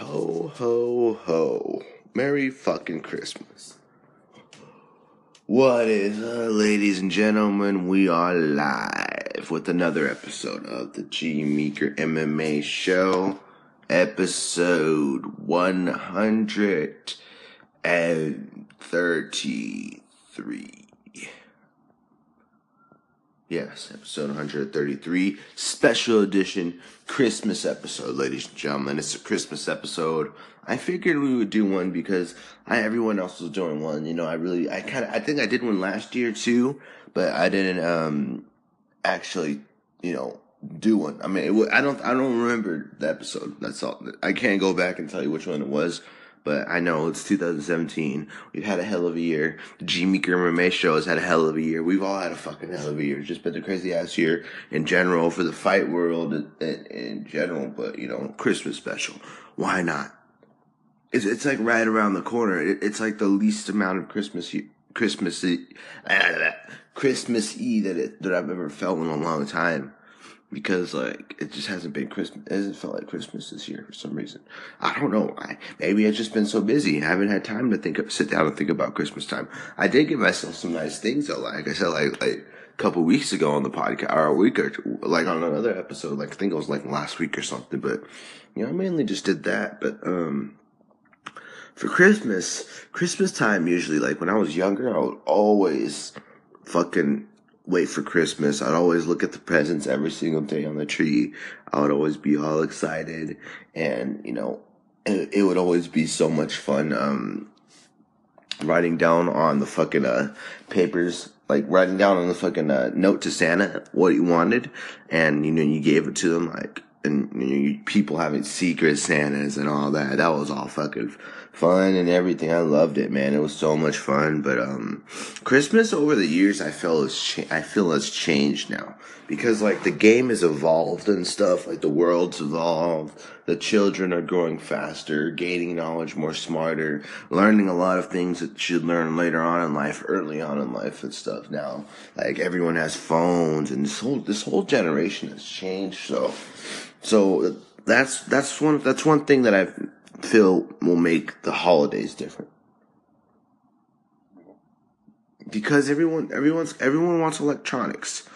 Ho, ho, ho. Merry fucking Christmas. What is up, ladies and gentlemen? We are live with another episode of the G Meeker MMA Show, episode 133. Yes, episode 133, special edition Christmas episode, ladies and gentlemen. It's a Christmas episode. I figured we would do one because I, everyone else was doing one. You know, I really, I kind of, I think I did one last year too, but I didn't, um, actually, you know, do one. I mean, it, I don't, I don't remember the episode. That's all. I can't go back and tell you which one it was but I know it's 2017. We've had a hell of a year. The G Meeker show has had a hell of a year. We've all had a fucking hell of a year. It's just been a crazy ass year in general for the fight world in, general, but you know, Christmas special. Why not? It's, it's like right around the corner. It, it's like the least amount of Christmas, Christmas, uh, Christmas-y that it, that I've ever felt in a long time because like it just hasn't been Christmas. It hasn't felt like Christmas this year for some reason. I don't know why. Maybe I've just been so busy. I haven't had time to think of, sit down and think about Christmas time. I did give myself some nice things though. Like I said, like like a couple weeks ago on the podcast or a week or two, like on another episode. Like I think it was like last week or something. But you know, I mainly just did that. But um. For Christmas, Christmas time usually, like when I was younger, I would always fucking wait for Christmas. I'd always look at the presents every single day on the tree. I would always be all excited and, you know, it, it would always be so much fun, um, writing down on the fucking, uh, papers, like writing down on the fucking, uh, note to Santa what you wanted. And, you know, you gave it to them, like, and you know, people having secret Santas and all that. That was all fucking fun and everything. I loved it, man. It was so much fun. But um, Christmas over the years, I feel has cha- I feel has changed now because like the game has evolved and stuff. Like the world's evolved. The children are growing faster, gaining knowledge more smarter, learning a lot of things that should learn later on in life, early on in life and stuff. Now, like everyone has phones, and this whole this whole generation has changed. So, so that's that's one that's one thing that I feel will make the holidays different. Because everyone everyone's everyone wants electronics.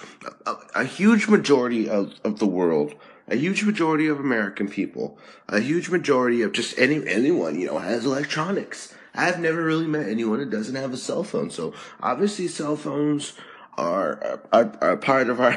A, a, a, huge majority of, of the world a huge majority of american people a huge majority of just any anyone you know has electronics. I've never really met anyone that doesn't have a cell phone. So obviously cell phones are, are, are part of our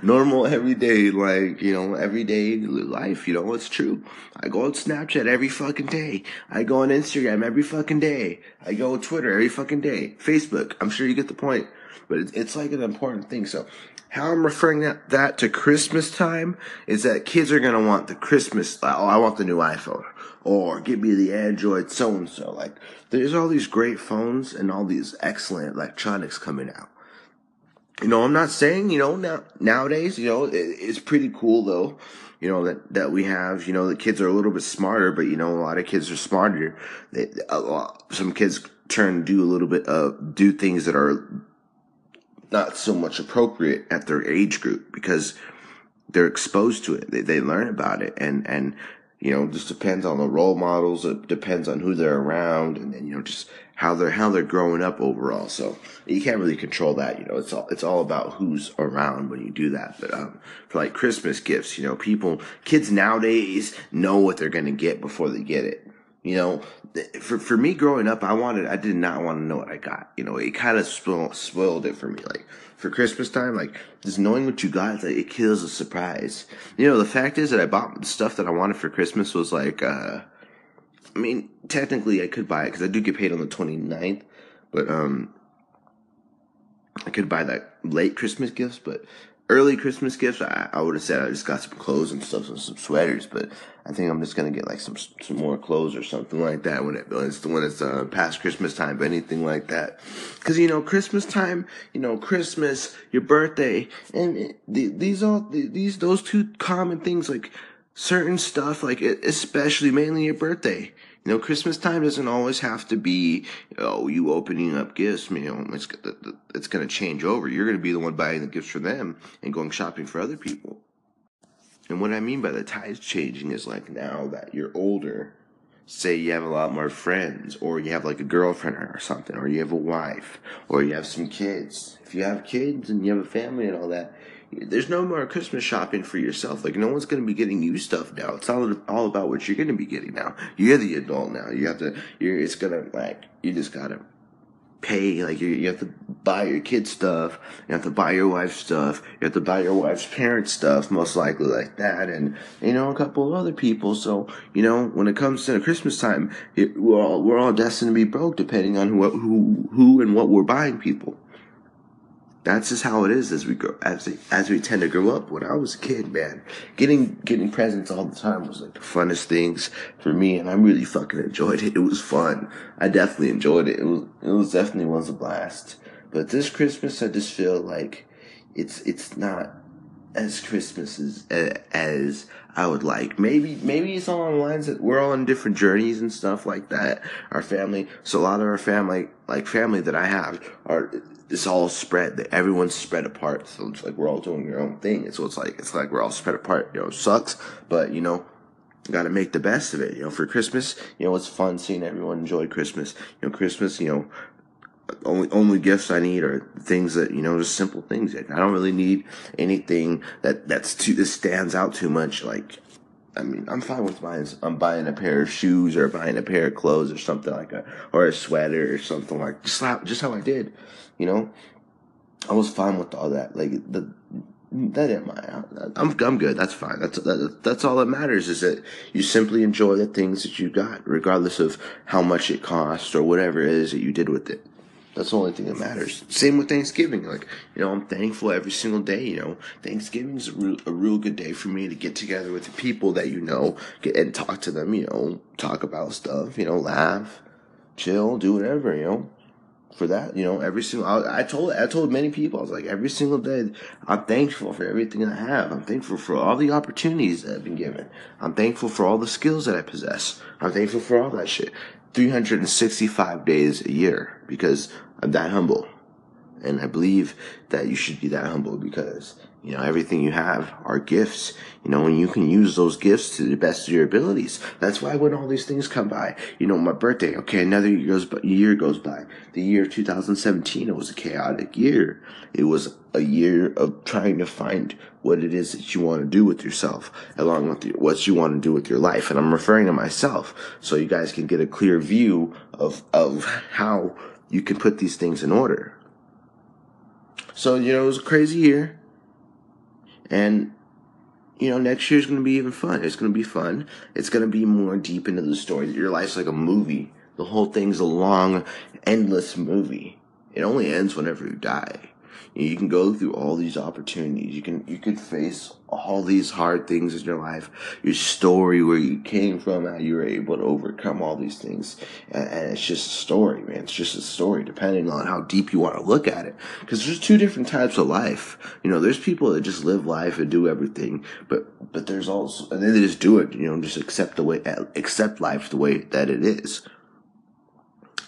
normal everyday, like, you know, everyday life. You know, it's true. I go on Snapchat every fucking day. I go on Instagram every fucking day. I go on Twitter every fucking day. Facebook. I'm sure you get the point. But it's, it's like an important thing. So how I'm referring that, that to Christmas time is that kids are going to want the Christmas, oh, I want the new iPhone or give me the Android so and so. Like there's all these great phones and all these excellent electronics coming out you know, I'm not saying, you know, now, nowadays, you know, it, it's pretty cool though, you know, that, that we have, you know, the kids are a little bit smarter, but you know, a lot of kids are smarter. They, a lot, some kids turn do a little bit of, do things that are not so much appropriate at their age group because they're exposed to it. They, they learn about it and, and, you know, just depends on the role models. It depends on who they're around and then, you know, just how they're how they're growing up overall. So you can't really control that. You know, it's all it's all about who's around when you do that. But um, for like Christmas gifts, you know, people kids nowadays know what they're gonna get before they get it. You know, for for me growing up, I wanted I did not want to know what I got. You know, it kind of spoiled, spoiled it for me. Like for Christmas time, like just knowing what you got, like, it kills a surprise. You know, the fact is that I bought the stuff that I wanted for Christmas was like. uh I mean, technically I could buy it because I do get paid on the 29th, but um, I could buy that late Christmas gifts, but early Christmas gifts, I, I would have said I just got some clothes and stuff, and some sweaters, but I think I'm just gonna get like some some more clothes or something like that when it when it's when it's uh, past Christmas time, but anything like that, because you know Christmas time, you know Christmas, your birthday, and it, the, these all the, these those two common things like certain stuff, like especially mainly your birthday. You know, Christmas time doesn't always have to be, oh, you opening up gifts. You know, it's, it's going to change over. You're going to be the one buying the gifts for them and going shopping for other people. And what I mean by the tides changing is like now that you're older, say you have a lot more friends, or you have like a girlfriend or something, or you have a wife, or you have some kids. If you have kids and you have a family and all that, there's no more Christmas shopping for yourself. Like no one's going to be getting you stuff now. It's all all about what you're going to be getting now. You're the adult now. You have to. You're. It's gonna like you just gotta pay. Like you, you have to buy your kids stuff. You have to buy your wife stuff. You have to buy your wife's parents stuff, most likely like that, and you know a couple of other people. So you know when it comes to Christmas time, it, we're all we're all destined to be broke, depending on who who who and what we're buying people that's just how it is as we grow as we, as we tend to grow up. When I was a kid, man, getting getting presents all the time was like the funnest things for me, and I really fucking enjoyed it. It was fun. I definitely enjoyed it. It was it was definitely was a blast. But this Christmas, I just feel like it's it's not as Christmas as as I would like. Maybe maybe it's along the lines that we're all on different journeys and stuff like that. Our family, so a lot of our family, like family that I have, are it's all spread. That everyone's spread apart. So it's like we're all doing our own thing. And so it's like it's like we're all spread apart. You know, sucks, but you know. Got to make the best of it, you know. For Christmas, you know, it's fun seeing everyone enjoy Christmas. You know, Christmas, you know, only only gifts I need are things that you know, just simple things. I don't really need anything that that's too that stands out too much. Like, I mean, I'm fine with buying. I'm buying a pair of shoes or buying a pair of clothes or something like a or a sweater or something like just how, just how I did. You know, I was fine with all that. Like the that ain't my. I'm I'm good. That's fine. That's that, that's all that matters is that you simply enjoy the things that you got, regardless of how much it costs or whatever it is that you did with it. That's the only thing that matters. Same with Thanksgiving. Like, you know, I'm thankful every single day. You know, Thanksgiving's a real, a real good day for me to get together with the people that you know, get and talk to them. You know, talk about stuff. You know, laugh, chill, do whatever. You know, for that. You know, every single I, I told I told many people I was like every single day I'm thankful for everything I have. I'm thankful for all the opportunities that I've been given. I'm thankful for all the skills that I possess. I'm thankful for all that shit. 365 days a year because I'm that humble. And I believe that you should be that humble because, you know, everything you have are gifts, you know, and you can use those gifts to the best of your abilities. That's why when all these things come by, you know, my birthday, okay, another year goes by, year goes by. The year 2017, it was a chaotic year. It was a year of trying to find what it is that you want to do with yourself, along with your, what you want to do with your life. And I'm referring to myself, so you guys can get a clear view of of how you can put these things in order. So you know, it was a crazy year, and you know, next year's going to be even fun. It's going to be fun. It's going to be more deep into the story. Your life's like a movie. The whole thing's a long, endless movie. It only ends whenever you die. You can go through all these opportunities. You can you can face all these hard things in your life. Your story, where you came from, how you were able to overcome all these things, and, and it's just a story, man. It's just a story, depending on how deep you want to look at it. Because there's two different types of life. You know, there's people that just live life and do everything, but but there's also and then they just do it. You know, just accept the way accept life the way that it is.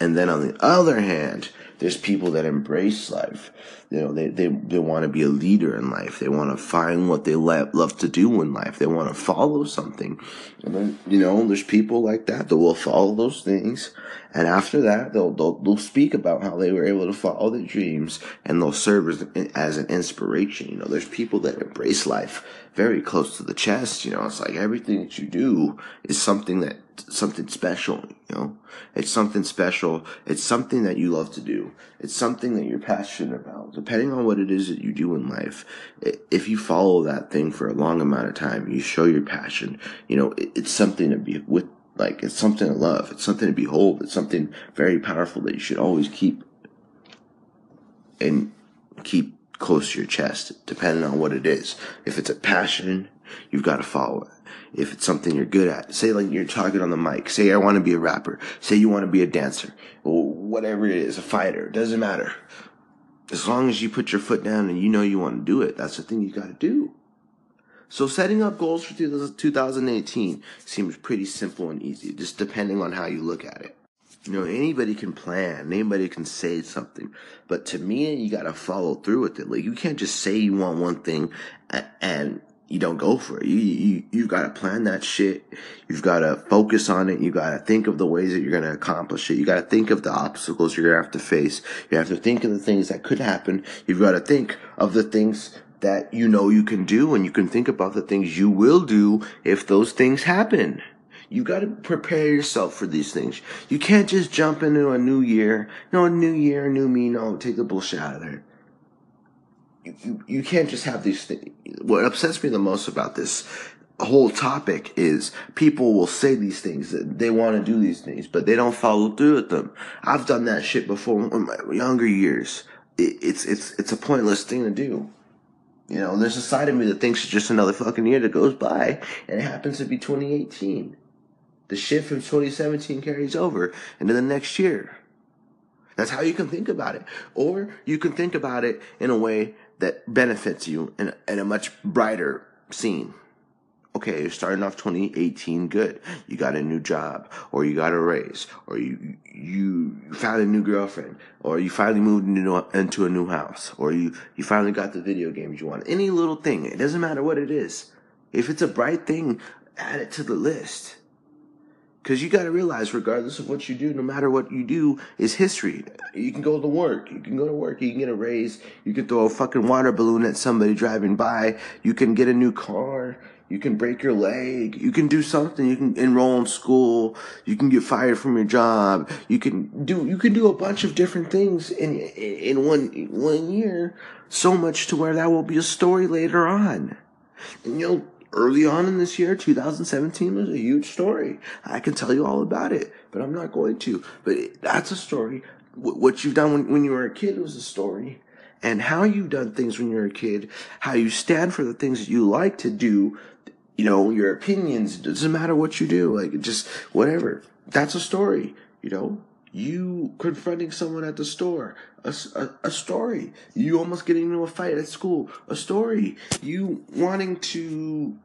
And then on the other hand, there's people that embrace life. You know, they, they, they want to be a leader in life. They want to find what they love to do in life. They want to follow something. And then, you know, there's people like that that will follow those things. And after that, they'll, they'll, they'll speak about how they were able to follow their dreams and they'll serve as, as an inspiration. You know, there's people that embrace life very close to the chest. You know, it's like everything that you do is something that, something special, you know? It's something special. It's something that you love to do. It's something that you're passionate about. Depending on what it is that you do in life, if you follow that thing for a long amount of time, you show your passion, you know, it's something to be with, like, it's something to love. It's something to behold. It's something very powerful that you should always keep and keep close to your chest, depending on what it is. If it's a passion, you've got to follow it. If it's something you're good at, say like you're talking on the mic, say I want to be a rapper, say you want to be a dancer, whatever it is, a fighter, doesn't matter. As long as you put your foot down and you know you want to do it, that's the thing you got to do. So setting up goals for 2018 seems pretty simple and easy, just depending on how you look at it. You know, anybody can plan, anybody can say something, but to me, you gotta follow through with it. Like, you can't just say you want one thing and you don't go for it. You, you, you gotta plan that shit. You've gotta focus on it. You gotta think of the ways that you're gonna accomplish it. You gotta think of the obstacles you're gonna have to face. You have to think of the things that could happen. You've gotta think of the things that you know you can do and you can think about the things you will do if those things happen. You got to prepare yourself for these things. You can't just jump into a new year. No, a new year, new me. No, take the bullshit out of there. You, you, can't just have these things. What upsets me the most about this whole topic is people will say these things that they want to do these things, but they don't follow through with them. I've done that shit before in my younger years. It, it's, it's, it's a pointless thing to do. You know, there's a side of me that thinks it's just another fucking year that goes by, and it happens to be 2018. The shit from 2017 carries over into the next year. That's how you can think about it. Or you can think about it in a way that benefits you in, in a much brighter scene. Okay, you're starting off 2018 good. You got a new job, or you got a raise, or you you found a new girlfriend, or you finally moved into, into a new house, or you you finally got the video games you want. Any little thing, it doesn't matter what it is. If it's a bright thing, add it to the list. Because you got to realize, regardless of what you do, no matter what you do, is history. You can go to work. You can go to work. You can get a raise. You can throw a fucking water balloon at somebody driving by. You can get a new car. You can break your leg. You can do something. You can enroll in school. You can get fired from your job. You can do, you can do a bunch of different things in, in one, one year. So much to where that will be a story later on. And you'll early on in this year, 2017 was a huge story. I can tell you all about it, but I'm not going to. But that's a story. what you've done when, when you were a kid was a story. And how you've done things when you're a kid, how you stand for the things that you like to do, you know, your opinions, it doesn't matter what you do, like just whatever. That's a story, you know? you confronting someone at the store, a, a, a, story. You almost getting into a fight at school, a story. You wanting to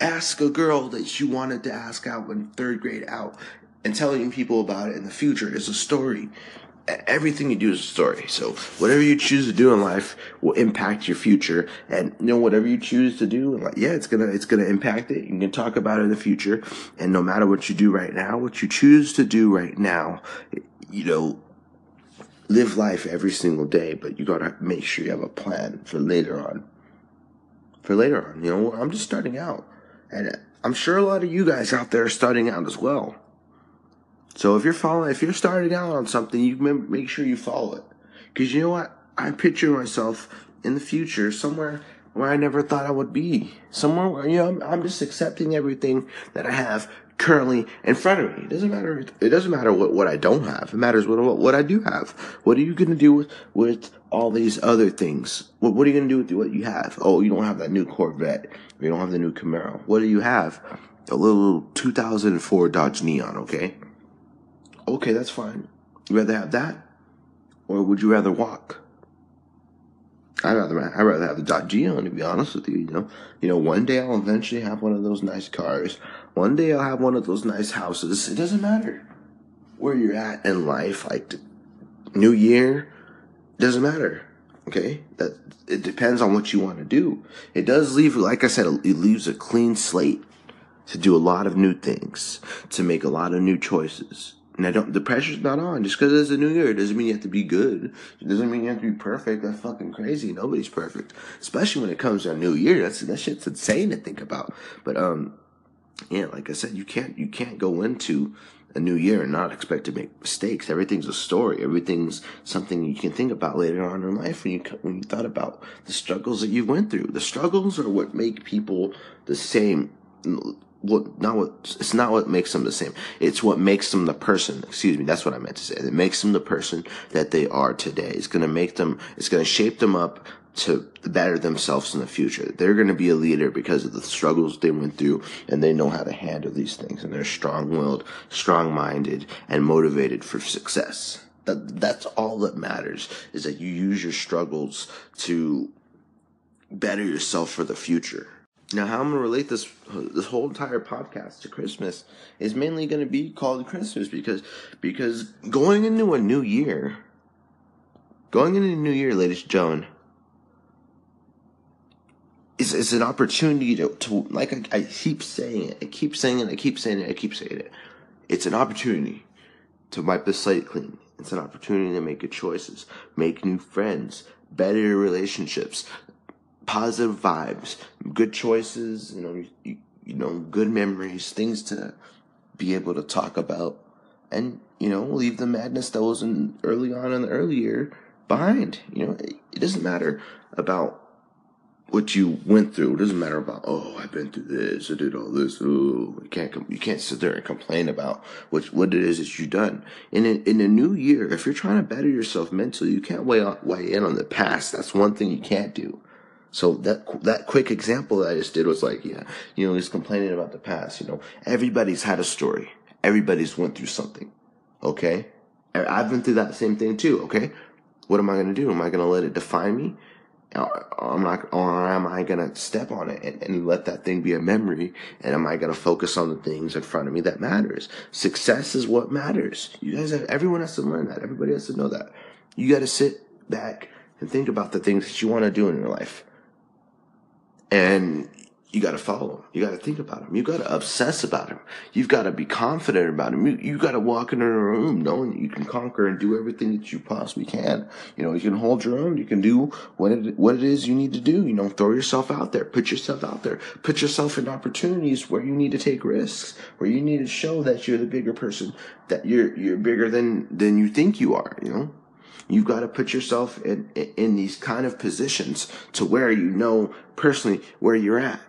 ask a girl that you wanted to ask out in third grade out and telling people about it in the future is a story. Everything you do is a story. So whatever you choose to do in life will impact your future. And you know, whatever you choose to do, like, yeah, it's gonna, it's gonna impact it. You can talk about it in the future. And no matter what you do right now, what you choose to do right now, you know, live life every single day, but you gotta make sure you have a plan for later on. For later on, you know, I'm just starting out. And I'm sure a lot of you guys out there are starting out as well. So if you're following, if you're starting out on something, you make sure you follow it. Cause you know what? I picture myself in the future somewhere where I never thought I would be. Somewhere where, you know, I'm, I'm just accepting everything that I have currently in front of me. It doesn't matter. It doesn't matter what, what I don't have. It matters what, what, what I do have. What are you going to do with, with all these other things? What, what are you going to do with what you have? Oh, you don't have that new Corvette. You don't have the new Camaro. What do you have? A little 2004 Dodge Neon, okay? Okay, that's fine. You rather have that? Or would you rather walk? I'd rather I'd rather have the Dodge Neon to be honest with you. You know, you know, one day I'll eventually have one of those nice cars. One day I'll have one of those nice houses. It doesn't matter where you're at in life. Like New Year doesn't matter. Okay, that it depends on what you want to do. It does leave, like I said, it leaves a clean slate to do a lot of new things, to make a lot of new choices. And I don't, the pressure's not on. Just because it's a new year, doesn't mean you have to be good. It doesn't mean you have to be perfect. That's fucking crazy. Nobody's perfect. Especially when it comes to a new year. That's, that shit's insane to think about. But, um, yeah, like I said, you can't, you can't go into a new year and not expect to make mistakes. Everything's a story. Everything's something you can think about later on in life when you, when you thought about the struggles that you went through. The struggles are what make people the same what not what it's not what makes them the same. It's what makes them the person. Excuse me, that's what I meant to say. It makes them the person that they are today. It's gonna make them. It's gonna shape them up to better themselves in the future. They're gonna be a leader because of the struggles they went through, and they know how to handle these things. And they're strong-willed, strong-minded, and motivated for success. That that's all that matters. Is that you use your struggles to better yourself for the future now, how I'm gonna relate this this whole entire podcast to Christmas is mainly gonna be called Christmas because because going into a new year, going into a new year, ladies and gentlemen, it's, an opportunity to, to like I, I keep saying it, I keep saying it, I keep saying it, I keep saying it. It's an opportunity to wipe the slate clean. It's an opportunity to make good choices, make new friends, better relationships, positive vibes, good choices, you know, you, you know, good memories, things to be able to talk about and, you know, leave the madness that was in early on in the early year behind. You know, it, it doesn't matter about what you went through. It doesn't matter about oh I've been through this, I did all this. Oh, you can't you can't sit there and complain about what what it is that you've done. In a, in a new year, if you're trying to better yourself mentally, you can't weigh on, weigh in on the past. That's one thing you can't do. So that that quick example that I just did was like, yeah, you know, he's complaining about the past. You know, everybody's had a story. Everybody's went through something. Okay, I've been through that same thing too. Okay, what am I going to do? Am I going to let it define me? Or am I, or am I gonna step on it and, and let that thing be a memory? And am I gonna focus on the things in front of me that matters? Success is what matters. You guys have, everyone has to learn that. Everybody has to know that. You gotta sit back and think about the things that you want to do in your life. And you got to follow him. You got to think about him. You got to obsess about him. You've got to be confident about him. You, you got to walk into a room knowing you can conquer and do everything that you possibly can. You know, you can hold your own. You can do what it, what it is you need to do. You know, throw yourself out there. Put yourself out there. Put yourself in opportunities where you need to take risks, where you need to show that you're the bigger person, that you're, you're bigger than, than you think you are, you know? You've got to put yourself in, in these kind of positions to where you know personally where you're at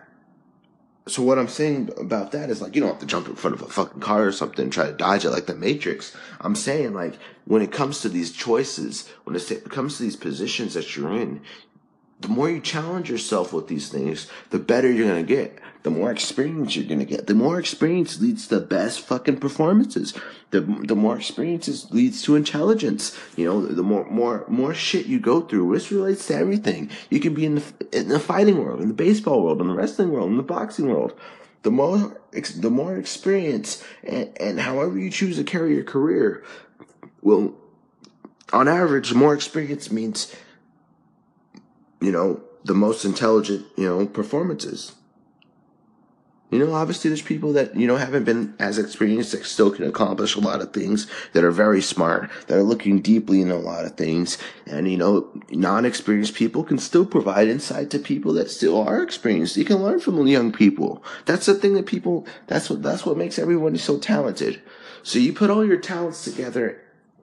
so what I'm saying about that is like you don't have to jump in front of a fucking car or something and try to dodge it like the Matrix. I'm saying like when it comes to these choices, when it comes to these positions that you're in, the more you challenge yourself with these things, the better you're gonna get. The more experience you're gonna get. The more experience leads to the best fucking performances. The the more experiences leads to intelligence. You know, the more more more shit you go through. This relates to everything. You can be in the in the fighting world, in the baseball world, in the wrestling world, in the boxing world. The more the more experience and, and however you choose to carry your career will, on average, more experience means you know, the most intelligent, you know, performances. You know, obviously there's people that, you know, haven't been as experienced that still can accomplish a lot of things that are very smart, that are looking deeply into a lot of things. And, you know, non-experienced people can still provide insight to people that still are experienced. You can learn from young people. That's the thing that people, that's what, that's what makes everyone so talented. So you put all your talents together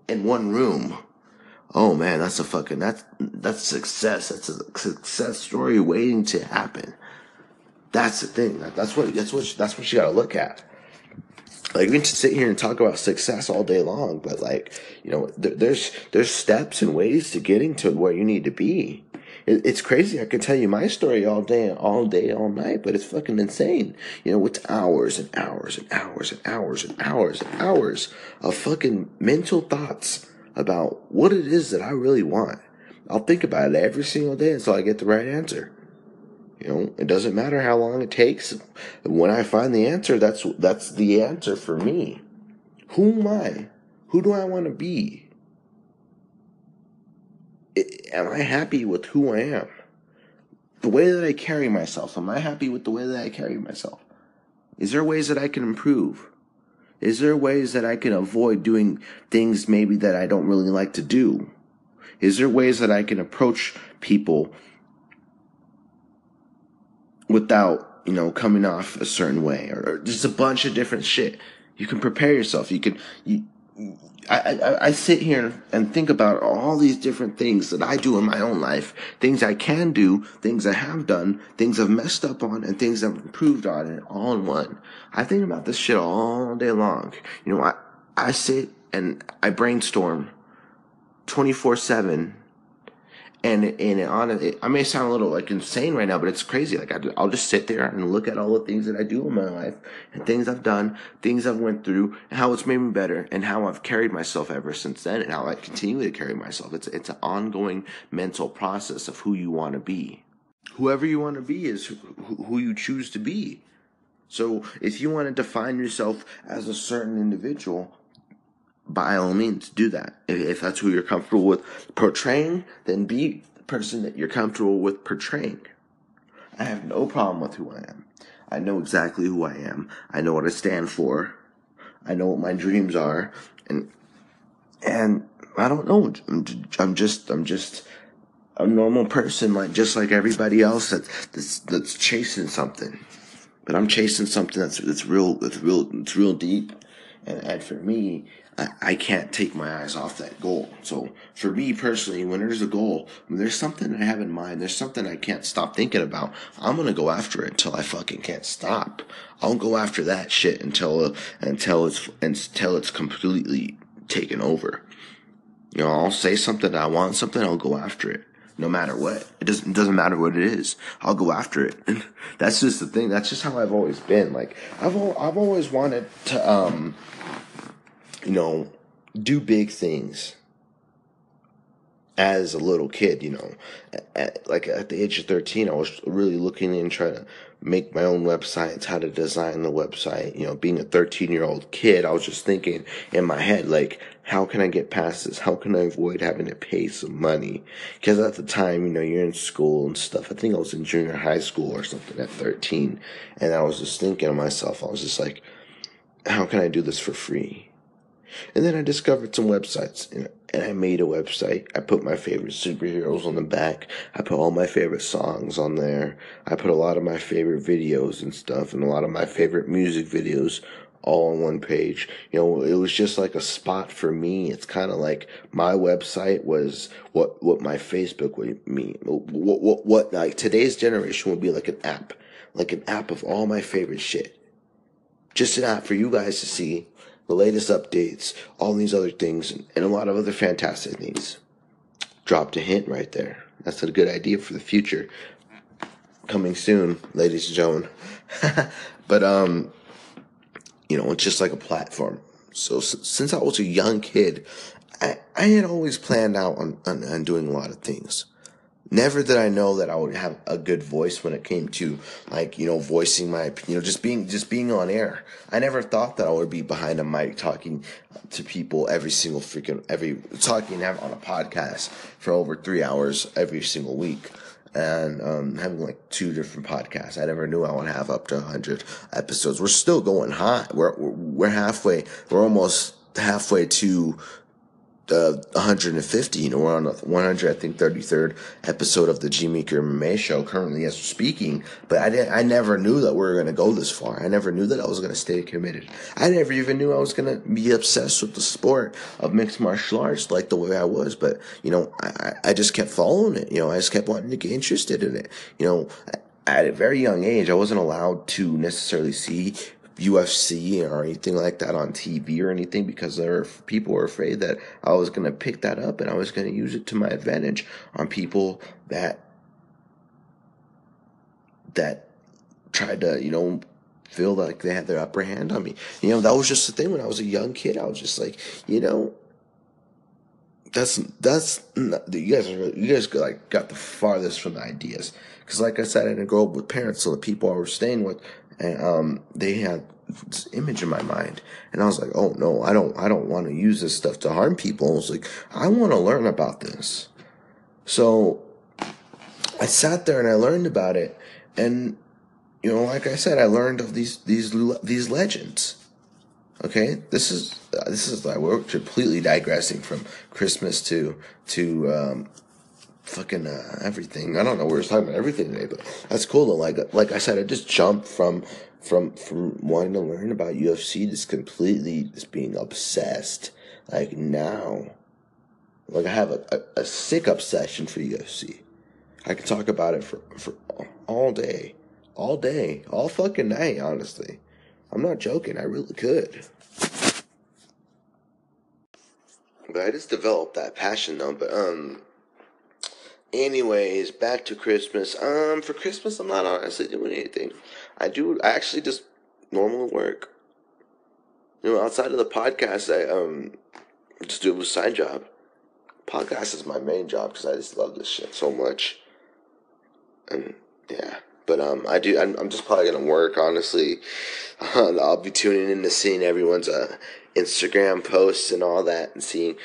in one room oh man, that's a fucking that's that's success. That's a success story waiting to happen. That's the thing. That's what that's what that's what you got to look at. Like we can sit here and talk about success all day long, but like you know, there, there's there's steps and ways to getting to where you need to be. It, it's crazy. I could tell you my story all day, all day, all night, but it's fucking insane. You know, it's hours and hours and hours and hours and hours and hours of fucking mental thoughts about what it is that I really want. I'll think about it every single day until I get the right answer. You know, it doesn't matter how long it takes. When I find the answer, that's that's the answer for me. Who am I? Who do I want to be? Am I happy with who I am? The way that I carry myself, am I happy with the way that I carry myself? Is there ways that I can improve? Is there ways that I can avoid doing things maybe that I don't really like to do? Is there ways that I can approach people without, you know, coming off a certain way or, or just a bunch of different shit? You can prepare yourself. You can, you, I, I, I, sit here and think about all these different things that I do in my own life, things I can do, things I have done, things I've messed up on, and things I've improved on, and all in one. I think about this shit all day long. You know, I, I sit and I brainstorm 24 7 and and on it, I may sound a little like insane right now, but it's crazy. Like I, I'll just sit there and look at all the things that I do in my life and things I've done, things I've went through, and how it's made me better, and how I've carried myself ever since then, and how I continue to carry myself. It's it's an ongoing mental process of who you want to be. Whoever you want to be is who, who you choose to be. So if you want to define yourself as a certain individual, by all means do that. If, that's who you're comfortable with portraying, then be the person that you're comfortable with portraying. I have no problem with who I am. I know exactly who I am. I know what I stand for. I know what my dreams are, and and I don't know. I'm just I'm just a normal person, like just like everybody else that, that's that's chasing something. But I'm chasing something that's that's real, that's real, it's real deep. And and for me, I can't take my eyes off that goal. So for me personally, when there's a goal, when there's something I have in mind, there's something I can't stop thinking about. I'm gonna go after it until I fucking can't stop. I'll go after that shit until until it's until it's completely taken over. You know, I'll say something I want something, I'll go after it no matter what. It doesn't it doesn't matter what it is. I'll go after it. That's just the thing. That's just how I've always been. Like I've I've always wanted to um you know, do big things as a little kid, you know. At, like at the age of 13, I was really looking and trying to make my own websites, how to design the website. You know, being a 13 year old kid, I was just thinking in my head, like, how can I get past this? How can I avoid having to pay some money? Because at the time, you know, you're in school and stuff. I think I was in junior high school or something at 13. And I was just thinking to myself, I was just like, how can I do this for free? And then I discovered some websites and, I made a website. I put my favorite superheroes on the back. I put all my favorite songs on there. I put a lot of my favorite videos and stuff and a lot of my favorite music videos all on one page. You know, it was just like a spot for me. It's kind of like my website was what what my Facebook would mean. What, what what like today's generation would be like an app, like an app of all my favorite shit. Just an app for you guys to see the latest updates, all these other things, and a lot of other fantastic things. Dropped a hint right there. That's a good idea for the future. Coming soon, ladies and gentlemen. but, um, you know, it's just like a platform. So, since I was a young kid, I, I had always planned out on, on, on doing a lot of things. Never did I know that I would have a good voice when it came to like, you know, voicing my, you know, just being, just being on air. I never thought that I would be behind a mic talking to people every single freaking, every, talking on a podcast for over three hours every single week and um, having like two different podcasts. I never knew I would have up to 100 episodes. We're still going high. We're, we're halfway, we're almost halfway to uh, 150. You know, we're on the 100, I think, 33rd episode of the G Meeker MMA show currently as speaking. But I didn't, I never knew that we were going to go this far. I never knew that I was going to stay committed. I never even knew I was going to be obsessed with the sport of mixed martial arts like the way I was. But, you know, I, I just kept following it. You know, I just kept wanting to get interested in it. You know, at a very young age, I wasn't allowed to necessarily see UFC or anything like that on TV or anything because there were, people were afraid that I was going to pick that up and I was going to use it to my advantage on people that that tried to, you know, feel like they had their upper hand on me. You know, that was just the thing when I was a young kid. I was just like, you know, that's that's not, you guys are you guys like got the farthest from the ideas because like I said, I didn't grow up with parents, so the people I was staying with and um, they had this image in my mind, and I was like, "Oh no, I don't, I don't want to use this stuff to harm people." I was like, "I want to learn about this," so I sat there and I learned about it, and you know, like I said, I learned of these these these legends. Okay, this is uh, this is like we're completely digressing from Christmas to to um, fucking uh, everything. I don't know. We are talking about everything today, but that's cool though. Like like I said, I just jumped from from from wanting to learn about UFC just completely just being obsessed. Like now, like I have a, a, a sick obsession for UFC. I can talk about it for for all day, all day, all fucking night. Honestly, I'm not joking. I really could. But I just developed that passion though. But um, Anyways, back to Christmas. Um, for Christmas, I'm not honestly doing anything. I do. I actually just normal work. You know, outside of the podcast, I um just do a side job. Podcast is my main job because I just love this shit so much. And yeah, but um, I do. I'm, I'm just probably gonna work. Honestly, I'll be tuning in to seeing everyone's uh Instagram posts and all that, and seeing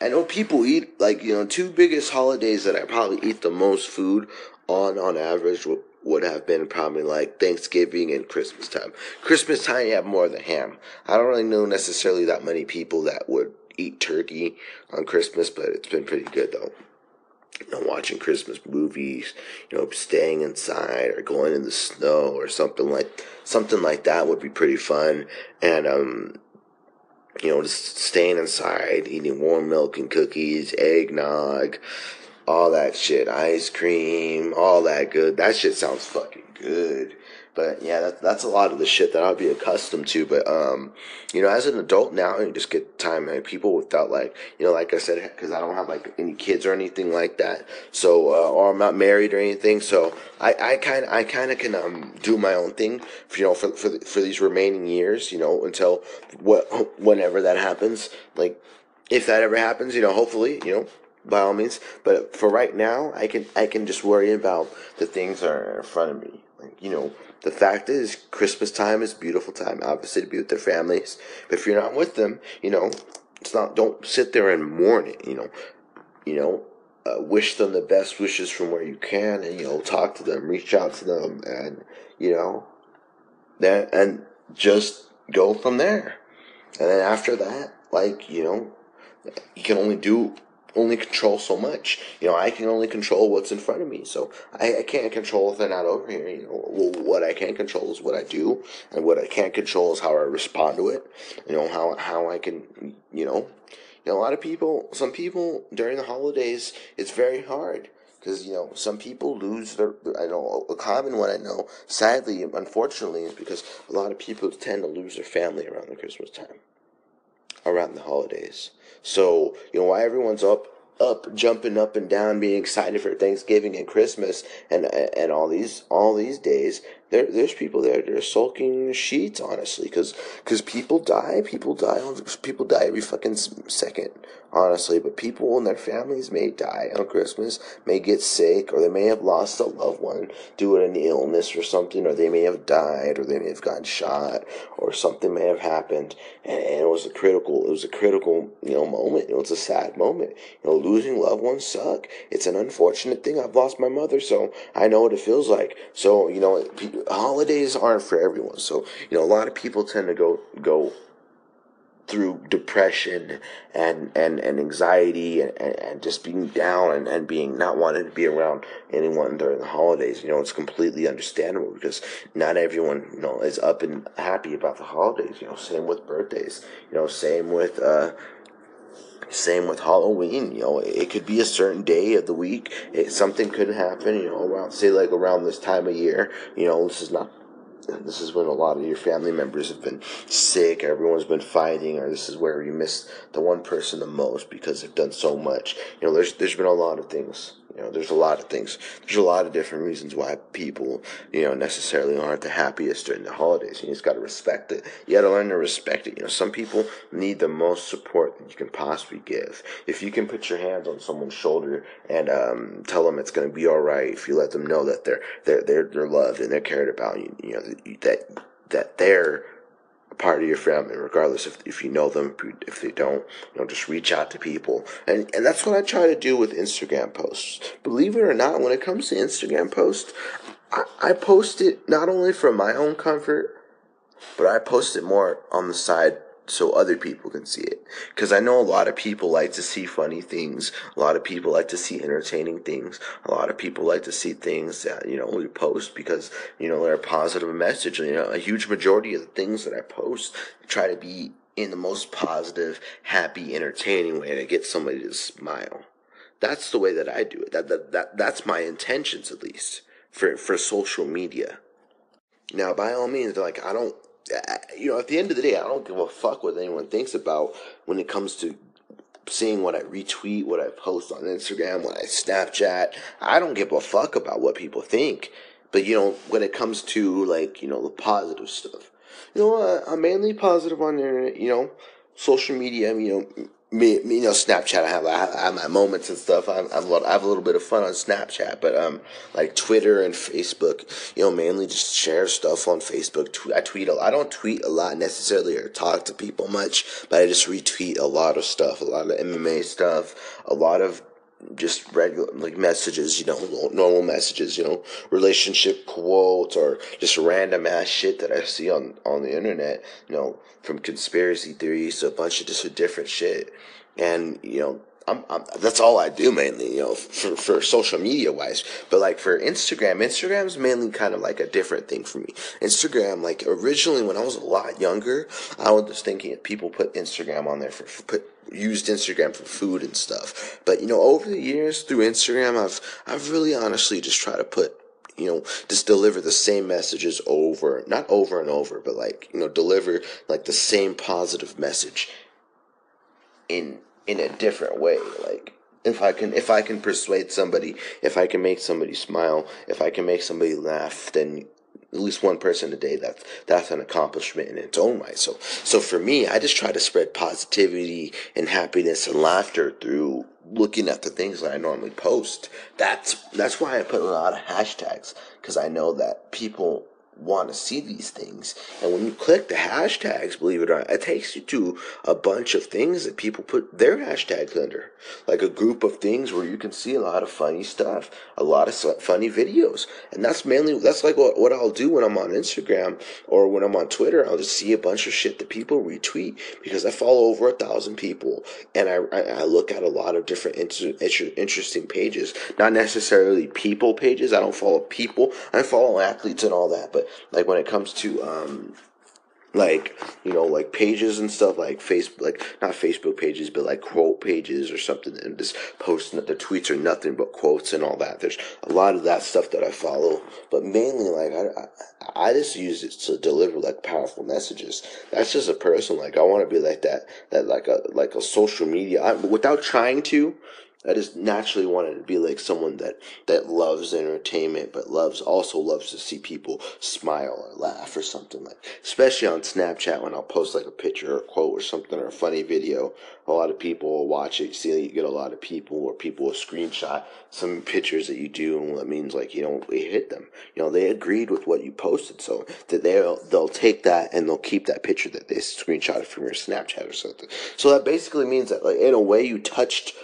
I know people eat like you know two biggest holidays that I probably eat the most food on on average would have been probably like Thanksgiving and Christmas time. Christmas time, you have more the ham. I don't really know necessarily that many people that would eat turkey on Christmas, but it's been pretty good though. You know, watching Christmas movies, you know, staying inside or going in the snow or something like something like that would be pretty fun. And um, you know, just staying inside, eating warm milk and cookies, eggnog, all that shit, ice cream, all that good. That shit sounds fucking good. But yeah, that, that's a lot of the shit that I'll be accustomed to. But um, you know, as an adult now, you just get time and people without like, you know, like I said, because I don't have like any kids or anything like that. So, uh, or I'm not married or anything. So I, I kind, I kind of can um do my own thing, for, you know, for for for these remaining years, you know, until what whenever that happens. Like, if that ever happens, you know, hopefully, you know, by all means. But for right now, I can I can just worry about the things that are in front of me. Like you know, the fact is, Christmas time is beautiful time, obviously to be with their families. But if you're not with them, you know, it's not. Don't sit there and mourn it. You know, you know. Uh, wish them the best wishes from where you can, and you know, talk to them, reach out to them, and you know, then and just go from there. And then after that, like you know, you can only do only control so much. You know, I can only control what's in front of me. So I, I can't control if they're not over here. You know, well, what I can control is what I do, and what I can't control is how I respond to it. You know, how how I can, you know, you know, a lot of people, some people during the holidays, it's very hard because you know some people lose their i know a common one i know sadly unfortunately is because a lot of people tend to lose their family around the christmas time around the holidays. So, you know, why everyone's up up jumping up and down being excited for Thanksgiving and Christmas and and all these all these days there there's people there that are sulking sheets honestly cuz cuz people die people die people die every fucking second honestly. But people and their families may die on Christmas, may get sick, or they may have lost a loved one due to an illness or something, or they may have died, or they may have gotten shot, or something may have happened. And, and it was a critical, it was a critical, you know, moment. Know, it's a sad moment. You know, losing loved ones suck. It's an unfortunate thing. I've lost my mother, so I know what it feels like. So, you know, holidays aren't for everyone. So, you know, a lot of people tend to go, go, through depression and, and, and anxiety and, and just being down and, and being not wanting to be around anyone during the holidays. You know, it's completely understandable because not everyone, you know, is up and happy about the holidays. You know, same with birthdays. You know, same with, uh, same with Halloween, you know, it could be a certain day of the week. It, something could happen, you know, around, say like around this time of year. You know, this is not this is when a lot of your family members have been sick, everyone's been fighting, or this is where you miss the one person the most because they've done so much. You know, there's there's been a lot of things you know, there's a lot of things. There's a lot of different reasons why people, you know, necessarily aren't the happiest during the holidays. You just got to respect it. You got to learn to respect it. You know, some people need the most support that you can possibly give. If you can put your hands on someone's shoulder and um, tell them it's going to be all right, if you let them know that they're they're they're they're loved and they're cared about, you, you know, that that they're part of your family, regardless if, if you know them, if they don't, you know, just reach out to people. And, and that's what I try to do with Instagram posts. Believe it or not, when it comes to Instagram posts, I, I post it not only for my own comfort, but I post it more on the side so other people can see it. Because I know a lot of people like to see funny things. A lot of people like to see entertaining things. A lot of people like to see things that, you know, we post because, you know, they're a positive message. You know, a huge majority of the things that I post try to be in the most positive, happy, entertaining way to get somebody to smile. That's the way that I do it. That, that, that, that's my intentions, at least, for, for social media. Now, by all means, like, I don't, Uh, you know, at the end of the day, I don't give a fuck what anyone thinks about when it comes to seeing what I retweet, what I post on Instagram, what I Snapchat. I don't give a fuck about what people think. But, you know, when it comes to, like, you know, the positive stuff, you know, I'm mainly positive on the internet, you know, social media, you know, me, me, you know, Snapchat. I have, I have my moments and stuff. I, have lot, I have a little bit of fun on Snapchat, but um, like Twitter and Facebook, you know, mainly just share stuff on Facebook. I tweet. A, I don't tweet a lot necessarily or talk to people much, but I just retweet a lot of stuff, a lot of MMA stuff, a lot of just regular like messages, you know, normal messages, you know, relationship quotes or just random ass shit that I see on on the internet, you know, from conspiracy theories to a bunch of just different shit, and you know. I'm, I'm, that's all I do mainly, you know, for, for social media wise. But like for Instagram, Instagram's mainly kind of like a different thing for me. Instagram, like originally when I was a lot younger, I was just thinking if people put Instagram on there for, for put used Instagram for food and stuff. But you know, over the years through Instagram, I've I've really honestly just tried to put you know just deliver the same messages over not over and over but like you know deliver like the same positive message in in a different way. Like if I can if I can persuade somebody, if I can make somebody smile, if I can make somebody laugh, then at least one person a day that's that's an accomplishment in its own right. So so for me i just try to spread positivity and happiness and laughter through looking at the things that i normally post. That's that's why i put a lot of hashtags because i know that people want to see these things. And when you click the hashtags, believe it or not, it takes you to a bunch of things that people put their hashtags under. Like a group of things where you can see a lot of funny stuff, a lot of funny videos. And that's mainly, that's like what, what I'll do when I'm on Instagram or when I'm on Twitter. I'll just see a bunch of shit that people retweet because I follow over a thousand people and I, I, look at a lot of different inter, inter, interesting pages. Not necessarily people pages. I don't follow people. I follow athletes and all that, but like when it comes to um like you know like pages and stuff like facebook like not facebook pages but like quote pages or something and just posting that the tweets are nothing but quotes and all that. There's a lot of that stuff that i follow but mainly like i i, I just use it to deliver like powerful messages. That's just a person like i want to be like that that like a like a social media I, without trying to I just naturally wanted to be like someone that that loves entertainment, but loves also loves to see people smile or laugh or something like. Especially on Snapchat when I'll post like a picture or a quote or something or a funny video, a lot of people will watch it. See, you get a lot of people or people will screenshot some pictures that you do, and that means like you know it hit them. You know they agreed with what you posted, so that they'll they'll take that and they'll keep that picture that they screenshotted from your Snapchat or something. So that basically means that like in a way you touched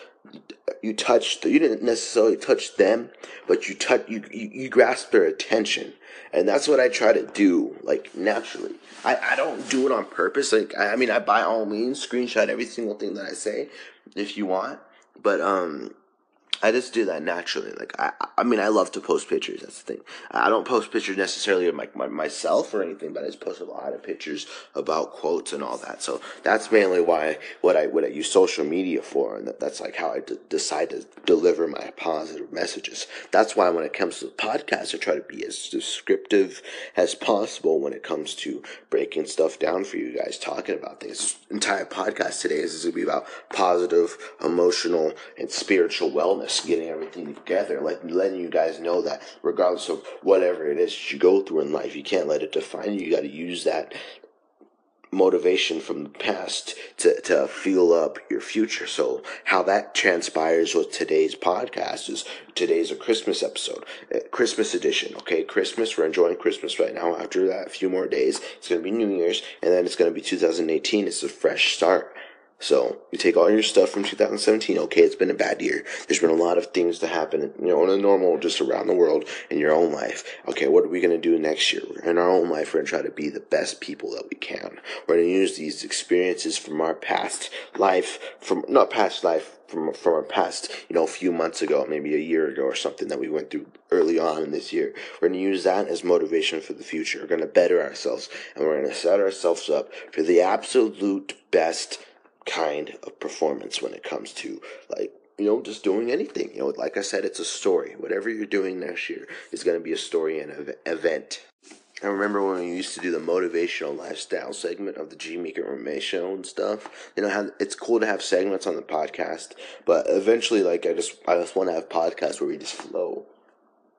you touched you didn't necessarily touch them but you touch you, you you grasp their attention. And that's what i try to do like naturally. I i don't do it on purpose. Like i, I mean i by all means screenshot every single thing that i say if you want. But um I just do that naturally. Like I, I mean, I love to post pictures. That's the thing. I don't post pictures necessarily of my, my, myself or anything, but I just post a lot of pictures about quotes and all that. So that's mainly why what I what I use social media for, and that, that's like how I d- decide to deliver my positive messages. That's why when it comes to the podcast, I try to be as descriptive as possible when it comes to breaking stuff down for you guys, talking about things. This entire podcast today is going to be about positive, emotional, and spiritual wellness getting everything together, letting, letting you guys know that regardless of whatever it is you go through in life, you can't let it define you. You got to use that motivation from the past to, to fuel up your future. So how that transpires with today's podcast is today's a Christmas episode, uh, Christmas edition. Okay. Christmas. We're enjoying Christmas right now. After that, a few more days, it's going to be New Year's and then it's going to be 2018. It's a fresh start. So you take all your stuff from 2017. Okay, it's been a bad year. There's been a lot of things to happen, you know, in a normal, just around the world in your own life. Okay, what are we gonna do next year? In our own life, we're gonna try to be the best people that we can. We're gonna use these experiences from our past life, from not past life, from from our past, you know, a few months ago, maybe a year ago or something that we went through early on in this year. We're going to use that as motivation for the future. We're going to better ourselves and we're going to set ourselves up for the absolute best kind of performance when it comes to like you know just doing anything you know like i said it's a story. Whatever you're doing next year is going to be a story and an event. I remember when we used to do the motivational lifestyle segment of the G Meeker Reme show and stuff. You know how it's cool to have segments on the podcast, but eventually, like I just I just want to have podcasts where we just flow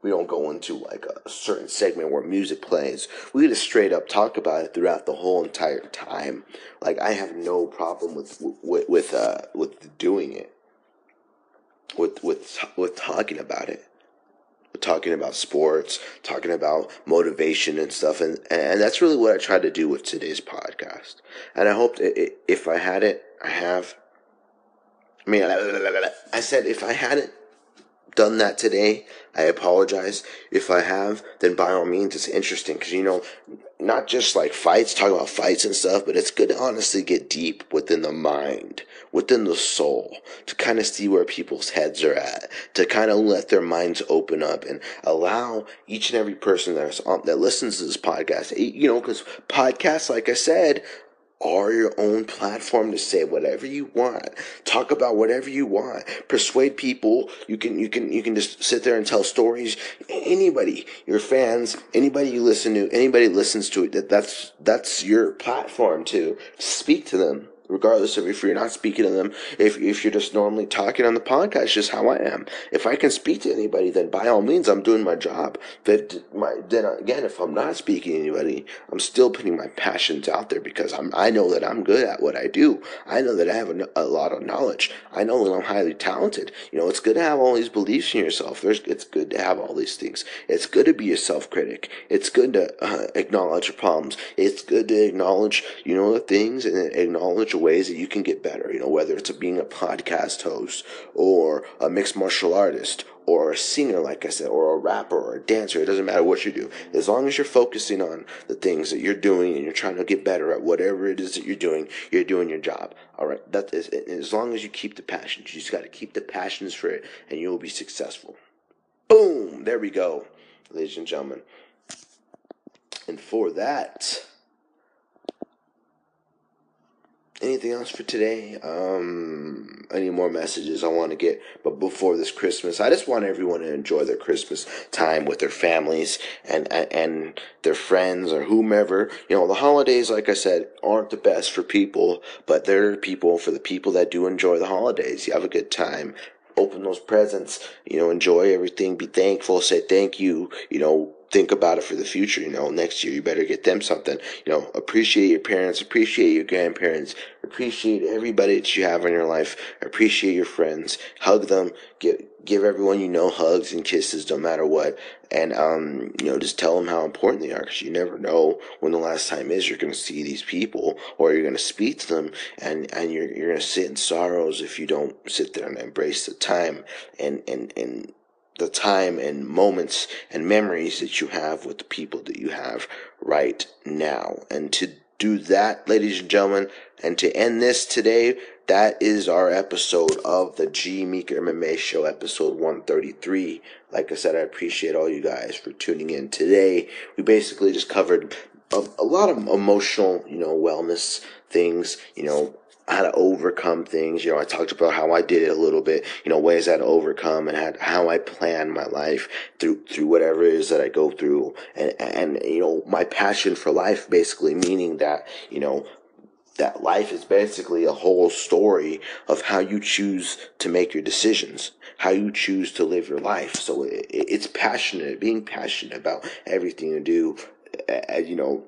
we don't go into like a certain segment where music plays. We just straight up talk about it throughout the whole entire time. Like I have no problem with with with uh with doing it. With with with talking about it. talking about sports, talking about motivation and stuff and and that's really what I tried to do with today's podcast. And I hope if I had it, I have I mean, I said if I hadn't done that today, I apologize. If I have, then by all means, it's interesting because you know, not just like fights, talking about fights and stuff, but it's good to honestly get deep within the mind, within the soul, to kind of see where people's heads are at, to kind of let their minds open up and allow each and every person that's on, that listens to this podcast, you know, because podcasts, like I said, are your own platform to say whatever you want. Talk about whatever you want. Persuade people. You can you can you can just sit there and tell stories. Anybody your fans anybody you listen to anybody listens to it that that's that's your platform to speak to them regardless of if you're not speaking to them, if, if you're just normally talking on the podcast, just how I am. If I can speak to anybody, then by all means, I'm doing my job. But my, then again, if I'm not speaking to anybody, I'm still putting my passions out there because I'm, I know that I'm good at what I do. I know that I have a, a lot of knowledge. I know that I'm highly talented. You know, it's good to have all these beliefs in yourself. There's, it's good to have all these things. It's good to be a self critic. It's good to uh, acknowledge your problems. It's good to acknowledge, you know, the things and acknowledge ways that you can get better, you know, whether it's being a podcast host or a mixed martial artist or a singer, like I said, or a rapper or a dancer. It doesn't matter what you do. As long as you're focusing on the things that you're doing and you're trying to get better at whatever it is that you're doing, you're doing your job. All right. That is, as long as you keep the passion, you just got to keep the passions for it and you will be successful. Boom. There we go, ladies and gentlemen. And for that, anything else for today? Um, any more messages I want to get? But before this Christmas, I just want everyone to enjoy their Christmas time with their families and, and, and their friends or whomever. You know, the holidays, like I said, aren't the best for people, but they're people for the people that do enjoy the holidays. You have a good time. Open those presents, you know, enjoy everything, be thankful, say thank you, you know, think about it for the future. You know, next year you better get them something. You know, appreciate your parents, appreciate your grandparents, appreciate everybody that you have in your life, appreciate your friends, hug them, give give everyone you know hugs and kisses no matter what, and um, you know, just tell them how important they are because you never know when the last time is you're going to see these people or you're going to speak to them, and and you're you're going to sit in sorrows if you don't sit there and embrace the time and and and the time and moments and memories that you have with the people that you have right now. And to do that, ladies and gentlemen, and to end this today, that is our episode of the G Meeker MMA show, episode 133. Like I said, I appreciate all you guys for tuning in today. We basically just covered a, a lot of emotional, you know, wellness things, you know, how to overcome things. You know, I talked about how I did it a little bit, you know, ways I had to overcome and had, how I plan my life through, through whatever it is that I go through. And, and, you know, my passion for life basically meaning that, you know, that life is basically a whole story of how you choose to make your decisions, how you choose to live your life. So it, it's passionate, being passionate about everything you do, you know,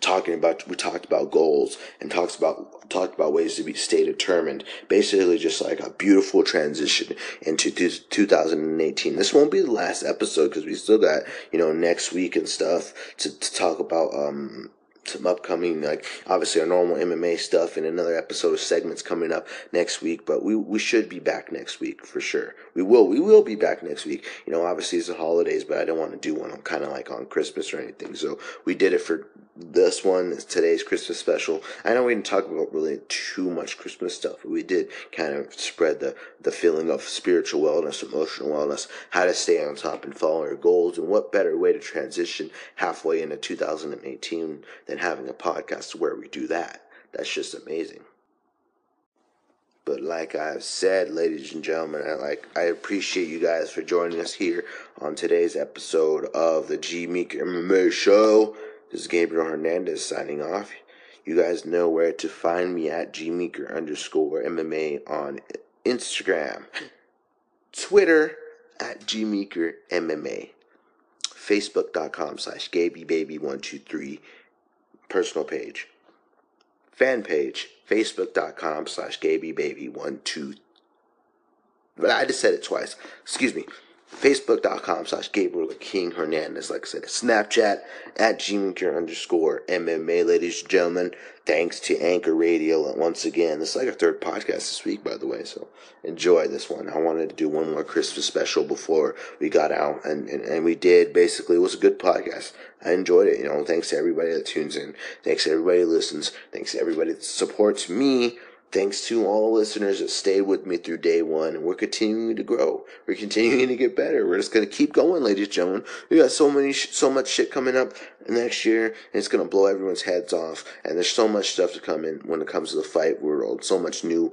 talking about we talked about goals and talks about talked about ways to be stay determined. Basically just like a beautiful transition into 2018 this won't be the last episode because we still got you know next week and stuff to, to talk about um some upcoming like obviously our normal MMA stuff and another episode of segments coming up next week but we we should be back next week for sure. We will we will be back next week. You know obviously it's the holidays but I don't want to do one kind of like on Christmas or anything. So we did it for this one. Today's Christmas special. I know we didn't talk about really too much Christmas stuff, but we did kind of spread the, the feeling of spiritual wellness, emotional wellness, how to stay on top and follow your goals, and what better way to transition halfway into 2018 than having a podcast where we do that. That's just amazing. But like I've said, ladies and gentlemen, I like I appreciate you guys for joining us here on today's episode of the G Meek MMA Show. This is Gabriel Hernandez signing off. You guys know where to find me at gmeeker underscore MMA on Instagram, Twitter at gmeeker MMA, Facebook.com slash GabyBaby123, personal page, fan page, Facebook.com slash GabyBaby123. But I just said it twice. Excuse me. Facebook.com slash Gabriel King Hernandez. Like I said, Snapchat at Gmeeker underscore MMA. Ladies and gentlemen, thanks to Anchor Radio. And once again, this is like our third podcast this week, by the way. So enjoy this one. I wanted to do one more Christmas special before we got out, and, and, and we did. Basically, it was a good podcast. I enjoyed it. You know, thanks to everybody that tunes in. Thanks to everybody that listens. Thanks to everybody that supports me Thanks to all the listeners that stayed with me through day one, we're continuing to grow. We're continuing to get better. We're just gonna keep going, ladies and gentlemen. We got so many, so much shit coming up next year, and it's gonna blow everyone's heads off. And there's so much stuff to come in when it comes to the fight world. So much new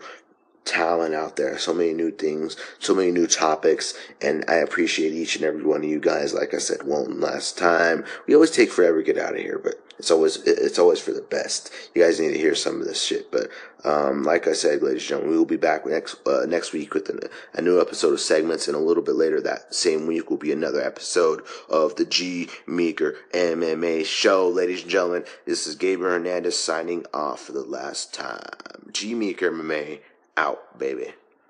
talent out there, so many new things, so many new topics, and I appreciate each and every one of you guys. Like I said one last time, we always take forever to get out of here, but it's always it's always for the best. You guys need to hear some of this shit, but um, like I said, ladies and gentlemen, we will be back next uh, next week with a, a new episode of segments, and a little bit later that same week will be another episode of the G Meeker MMA show. Ladies and gentlemen, this is Gabriel Hernandez signing off for the last time. G Meeker MMA out, baby.